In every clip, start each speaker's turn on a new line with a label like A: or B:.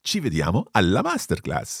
A: Ci vediamo alla masterclass!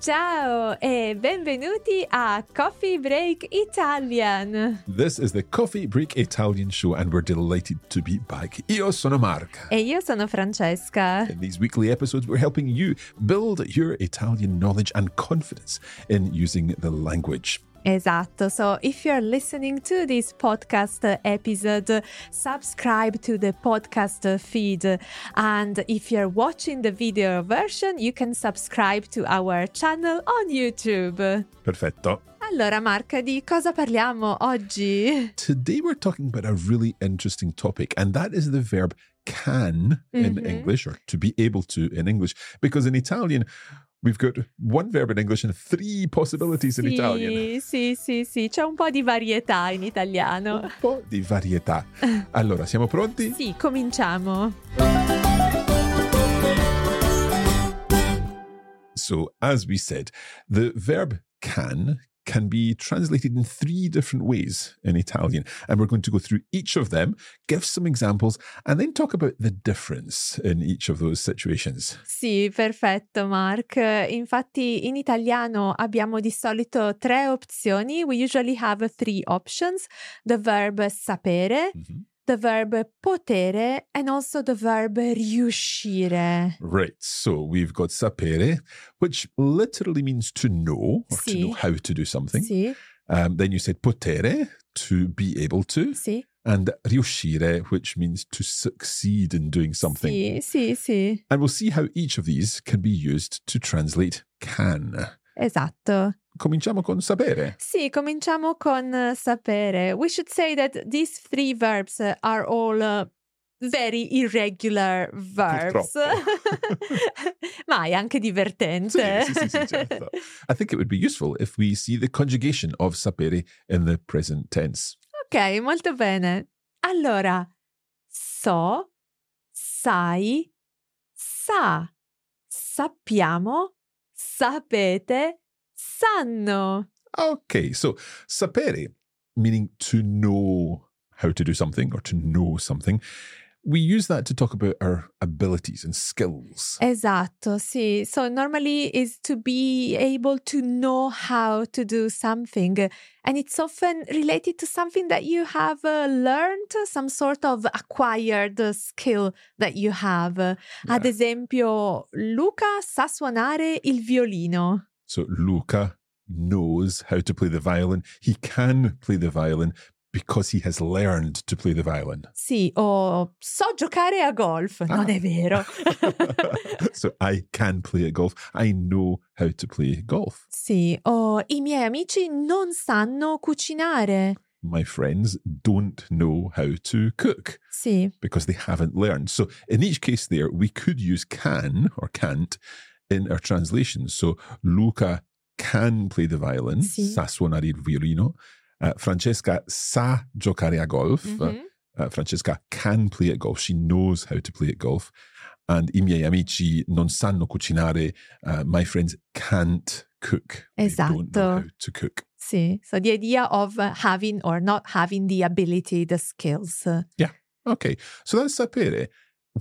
B: Ciao e benvenuti a Coffee Break Italian.
A: This is the Coffee Break Italian show, and we're delighted to be back. Io sono Mark.
B: E io sono Francesca.
A: In these weekly episodes, we're helping you build your Italian knowledge and confidence in using the language.
B: Esatto. So if you're listening to this podcast episode, subscribe to the podcast feed. And if you're watching the video version, you can subscribe to our channel on YouTube.
A: Perfetto.
B: Allora, Mark, di cosa parliamo oggi?
A: Today, we're talking about a really interesting topic, and that is the verb can in
B: Mhm.
A: English, or to be able to in English, because in Italian, we've got one verb in English and three possibilities in Italian.
B: Sì, sì, sì, sì, c'è un po' di varietà in italiano.
A: Un po' di varietà. Allora, siamo pronti?
B: Sì, cominciamo.
A: So, as we said, the verb can can be translated in three different ways in Italian. And we're going to go through each of them, give some examples, and then talk about the difference in each of those situations.
B: Sì, perfetto, Mark. Infatti, in italiano abbiamo di solito tre opzioni. We usually have three options: the verb sapere,
A: Mhm.
B: The verb potere, and also the verb riuscire.
A: Right. So we've got sapere, which literally means to know or to know how to do something.
B: Sì,
A: Um, then you said potere, to be able to,
B: sì,
A: and riuscire, which means to succeed in doing something.
B: sì, sì, sì,
A: And we'll see how each of these can be used to translate can.
B: Esatto.
A: Cominciamo con sapere.
B: Sì, cominciamo con eh, sapere. We should say that these three verbs uh, are all uh, very irregular verbs. Ma è anche
A: Sì,
B: divertente.
A: sì, sì, sì, certo. I think it would be useful if we see the conjugation of sapere in the present tense.
B: ok, molto bene. Allora, so, sai, sa, sappiamo, sapete, sanno.
A: Okay, so sapere, meaning to know how to do something or to know something. We use that to talk about our abilities and skills.
B: Esatto, sì. So normally is to be able to know how to do something. And it's often related to something that you have uh, learned, some sort of acquired skill that you have. Ad esempio, Luca sa suonare il violino.
A: So Luca knows how to play the violin. He can play the violin because he has learned to play the violin.
B: Sì, o so giocare a golf. Ah. Non è vero.
A: so I can play at golf. I know how to play golf.
B: sì, o i miei amici non sanno cucinare.
A: My friends don't know how to cook
B: Sì,
A: because they haven't learned. So in each case there, we could use can or can't in our translation. So Luca can play the violin,
B: Sì.
A: sa suonare il violino. Uh, Francesca sa giocare a golf.
B: Mhm.
A: Uh, Francesca can play at golf. She knows how to play at golf. And i miei amici non sanno cucinare. Uh, my friends can't cook. They don't know
B: Esatto.
A: how to cook.
B: sì. So the idea of having or not having the ability, the skills. Yeah.
A: Okay, so that's sapere.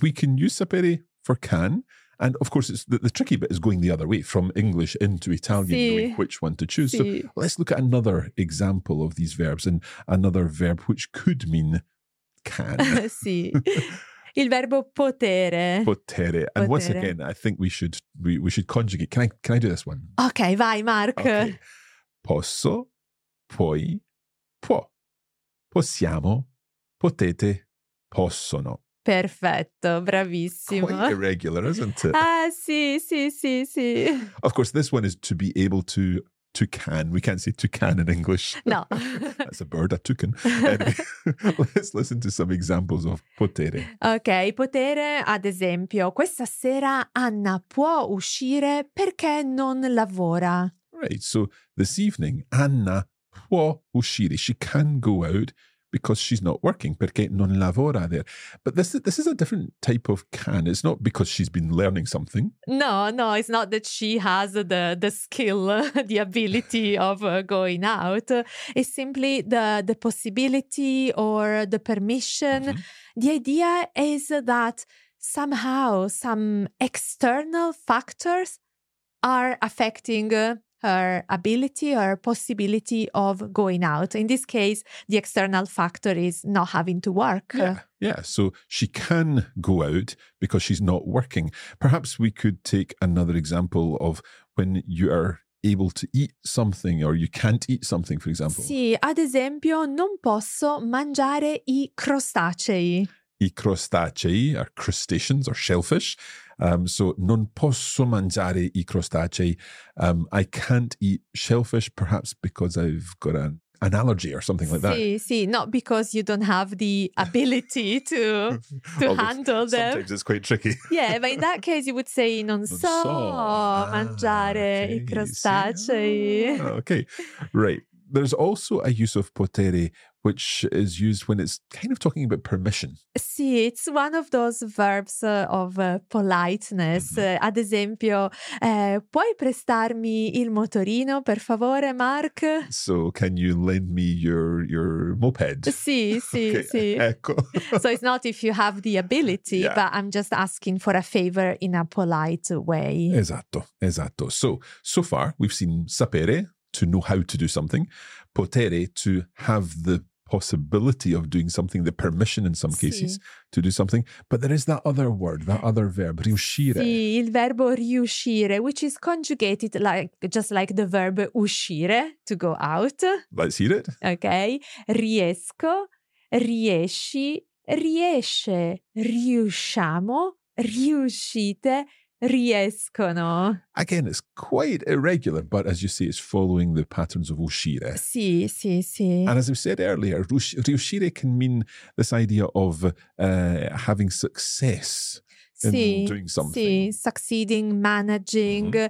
A: We can use sapere for can. And of course, it's the, the tricky bit is going the other way from English into Italian,
B: Sì.
A: knowing which one to choose. So let's look at another example of these verbs and another verb which could mean can.
B: sì. Il verbo potere.
A: Potere. And once again, I think we should we, we should conjugate. Can I can I do this one?
B: ok, vai Mark.
A: Okay. Posso, puoi, può. Possiamo, potete, possono.
B: Perfetto, bravissimo.
A: Quite irregular, isn't it?
B: Ah, sì, sì, sì, sì.
A: Of course, this one is to be able to to can. We can't say to can in English.
B: No.
A: That's a bird, a toucan. Anyway, let's listen to some examples of potere.
B: Ok, potere, ad esempio, questa sera Anna può uscire perché non lavora.
A: Right. So this evening, Anna può uscire. She can go out because she's not working, perché non lavora there. But this this is a different type of can. It's not because she's been learning something.
B: No, no, it's not that she has the, the skill, the ability of uh, going out. It's simply the, the possibility or the permission.
A: Mhm.
B: The idea is that somehow some external factors are affecting uh, her ability or possibility of going out. In this case, the external factor is not having to work.
A: Yeah, yeah. So she can go out because she's not working. Perhaps we could take another example of when you are able to eat something or you can't eat something, for example.
B: Sì, ad esempio, non posso mangiare i crostacei.
A: I crostacei are crustaceans or shellfish. Um, so non posso mangiare i crostacei. Um, I can't eat shellfish, perhaps because I've got an, an allergy or something like that.
B: Sì, sì, not because you don't have the ability to to handle them.
A: Sometimes it's quite tricky.
B: Yeah, but in that case you would say non so, mangiare
A: Ah,
B: i
A: okay,
B: crostacei.
A: see? Ah, okay, right. There's also a use of potere which is used when it's kind of talking about permission.
B: Sì, it's one of those verbs uh, of uh, politeness.
A: Mhm.
B: Uh, ad esempio, eh, puoi prestarmi il motorino, per favore, Mark?
A: So, can you lend me your your moped?
B: Sì, sì,
A: Okay,
B: sì.
A: Ecco.
B: so it's not if you have the ability,
A: Yeah.
B: but I'm just asking for a favor in a polite way.
A: Esatto, esatto. So, so far we've seen sapere, to know how to do something, potere, to have the possibility of doing something, the permission in some cases to do something. But there is that other word, that other verb, riuscire.
B: Sì, il verbo riuscire, which is conjugated like just like the verb uscire, to go out.
A: Let's hear it.
B: Ok? Riesco, riesci, riesce, riusciamo, riuscite, riescono.
A: Again, it's quite irregular, but as you say, it's following the patterns of uscire.
B: Sì, sì, sì.
A: And as we said earlier, riuscire can mean this idea of uh, having success in doing something. Mm-hmm.
B: sì, succeeding, managing.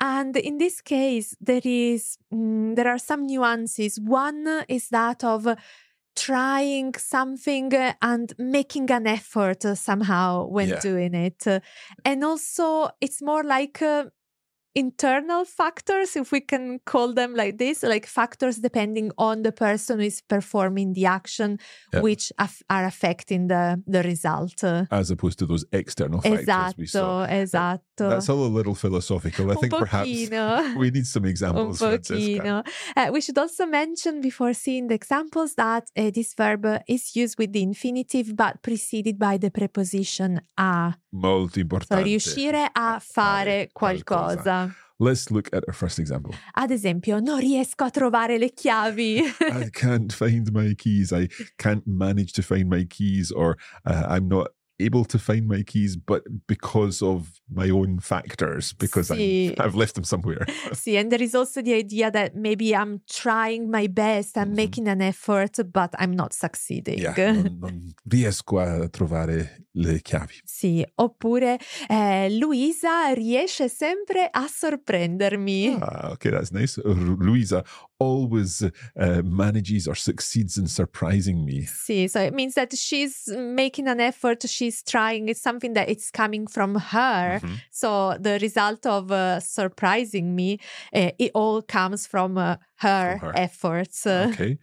B: And in this case, there is mm, there are some nuances. One is that of trying something uh, and making an effort uh, somehow when
A: Yeah.
B: doing it. Uh, and also, it's more like uh, internal factors, if we can call them like this, like factors depending on the person who is performing the action,
A: Yeah.
B: which aff- are affecting the, the result.
A: As opposed to those external factors we saw.
B: Esatto, esatto.
A: That's all a little philosophical. I
B: Un
A: think perhaps we need some examples.
B: Uh, we should also mention before seeing the examples that uh, this verb is used with the infinitive but preceded by the preposition a.
A: Molto
B: So
A: importante.
B: riuscire a fare qualcosa.
A: Let's look at our first example.
B: Ad esempio, non riesco a trovare le chiavi.
A: I can't find my keys. I can't manage to find my keys, or uh, I'm not able to find my keys, but because of my own factors, because I've, I've left them somewhere.
B: See, and there is also the idea that maybe I'm trying my best, I'm
A: Mhm.
B: making an effort, but I'm not succeeding.
A: yeah, non, non riesco a trovare le chiavi.
B: Sì, oppure eh, Luisa riesce sempre a sorprendermi.
A: Ah, okay, that's nice. R- Louisa always uh, manages or succeeds in surprising me.
B: Sì, so it means that she's making an effort, she's trying, it's something that it's coming from her.
A: Mhm.
B: So the result of uh, surprising me, eh, it all comes from uh, her,
A: From her.
B: efforts.
A: Okay.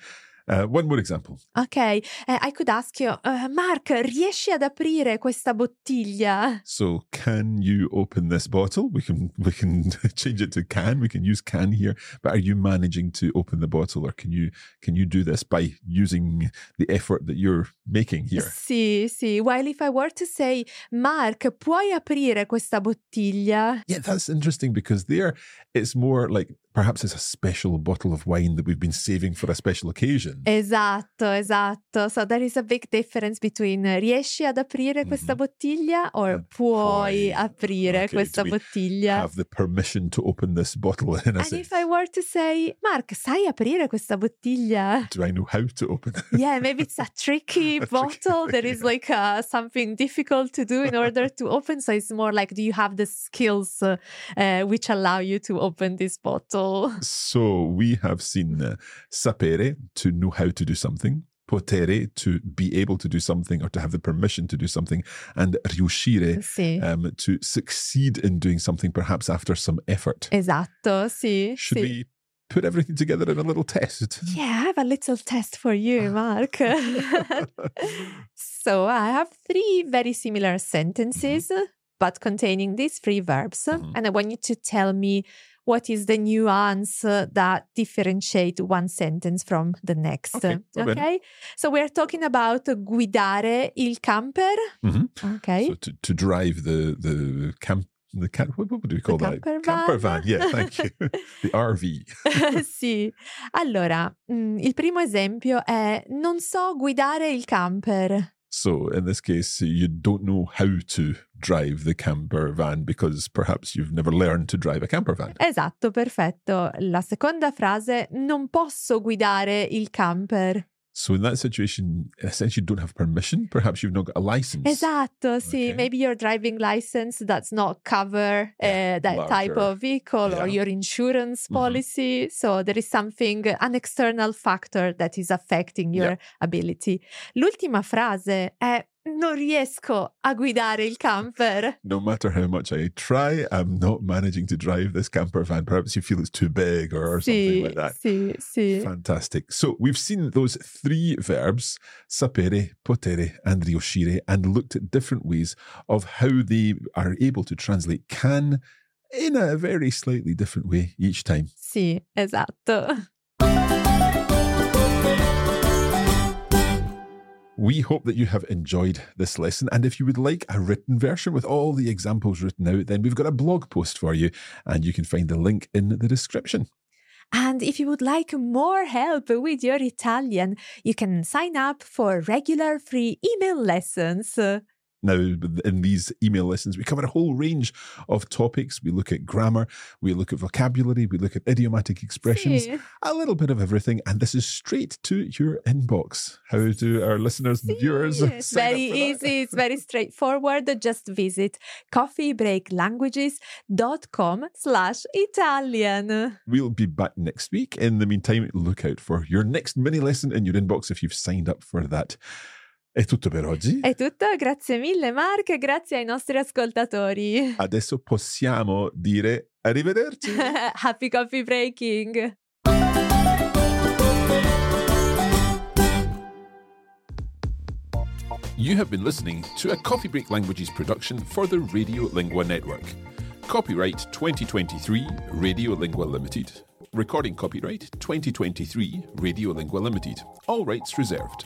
A: Uh, one more example.
B: Ok, eh, I could ask you, uh, Mark, riesci ad aprire questa bottiglia?
A: So, can you open this bottle? We can we can change it to can. We can use can here. But are you managing to open the bottle, or can you can you do this by using the effort that you're making here?
B: Sì, sì. While if I were to say, Mark, puoi aprire questa bottiglia?
A: Yeah, that's interesting because there it's more like perhaps it's a special bottle of wine that we've been saving for a special occasion.
B: Esatto, esatto. So there is a big difference between uh, riesci ad aprire questa
A: Mhm.
B: bottiglia or puoi aprire
A: Okay,
B: questa bottiglia.
A: Have the permission to open this bottle in a
B: And
A: sense.
B: if I were to say, Mark, sai aprire questa bottiglia?
A: Do I know how to open it?
B: Yeah, maybe it's a tricky
A: A tricky-
B: bottle. There is
A: yeah.
B: like uh, something difficult to do in order to open. So it's more like, do you have the skills uh, uh, which allow you to open this bottle?
A: So we have seen uh, sapere to know how to do something, potere to be able to do something or to have the permission to do something, and riuscire
B: Sì,
A: um, to succeed in doing something perhaps after some effort.
B: esatto, sì.
A: Should
B: sì.
A: we put everything together in a little test?
B: Yeah, I have a little test for you, Mark. so I have three very similar sentences, but containing these three verbs.
A: Mhm.
B: And I want you to tell me what is the nuance uh, that differentiate one sentence from the next.
A: Okay.
B: Okay? So we're talking about guidare il camper.
A: Mhm.
B: Okay.
A: So to, to drive the the camp the camp what, what do we call that?
B: camper
A: Camper
B: van.
A: van. Yeah, thank you. the RV.
B: sì. Allora, mm, il primo esempio è non so guidare il camper.
A: So in this case, you don't know how to drive the camper van because perhaps you've never learned to drive a camper van.
B: Esatto, perfetto. La seconda frase, non posso guidare il camper.
A: So in that situation, essentially, you don't have permission. Perhaps you've not got a license.
B: Esatto, sì.
A: Okay.
B: Maybe your driving license does not cover
A: Yeah,
B: uh, that type of vehicle or your insurance
A: Mhm.
B: policy. So there is something, an external factor that is affecting your
A: Yeah.
B: ability. L'ultima frase è non riesco a guidare il camper.
A: No matter how much I try, I'm not managing to drive this camper van. Perhaps you feel it's too big or, or something like that.
B: sì, sì.
A: Fantastic. So we've seen those three verbs, sapere, potere, and riuscire, and looked at different ways of how they are able to translate can in a very slightly different way each time.
B: Sì, esatto.
A: We hope that you have enjoyed this lesson. And if you would like a written version with all the examples written out, then we've got a blog post for you, and you can find the link in the description.
B: And if you would like more help with your Italian, you can sign up for regular free email lessons.
A: Now, in these email lessons, we cover a whole range of topics. We look at grammar, we look at vocabulary, we look at idiomatic expressions,
B: Sì,
A: a little bit of everything. And this is straight to your inbox. How do our listeners and viewers?
B: It's very easy, it's very straightforward. Just visit coffeebreaklanguages.com slash Italian.
A: We'll be back next week. In the meantime, look out for your next mini lesson in your inbox if you've signed up for that. È tutto per oggi.
B: È tutto, grazie mille Mark, grazie ai nostri ascoltatori.
A: Adesso possiamo dire arrivederci.
B: Happy coffee breaking!
A: You have been listening to a Coffee Break Languages production for the Radio Lingua Network. Copyright 2023 Radio Lingua Limited. Recording copyright 2023 Radio Lingua Limited. All rights reserved.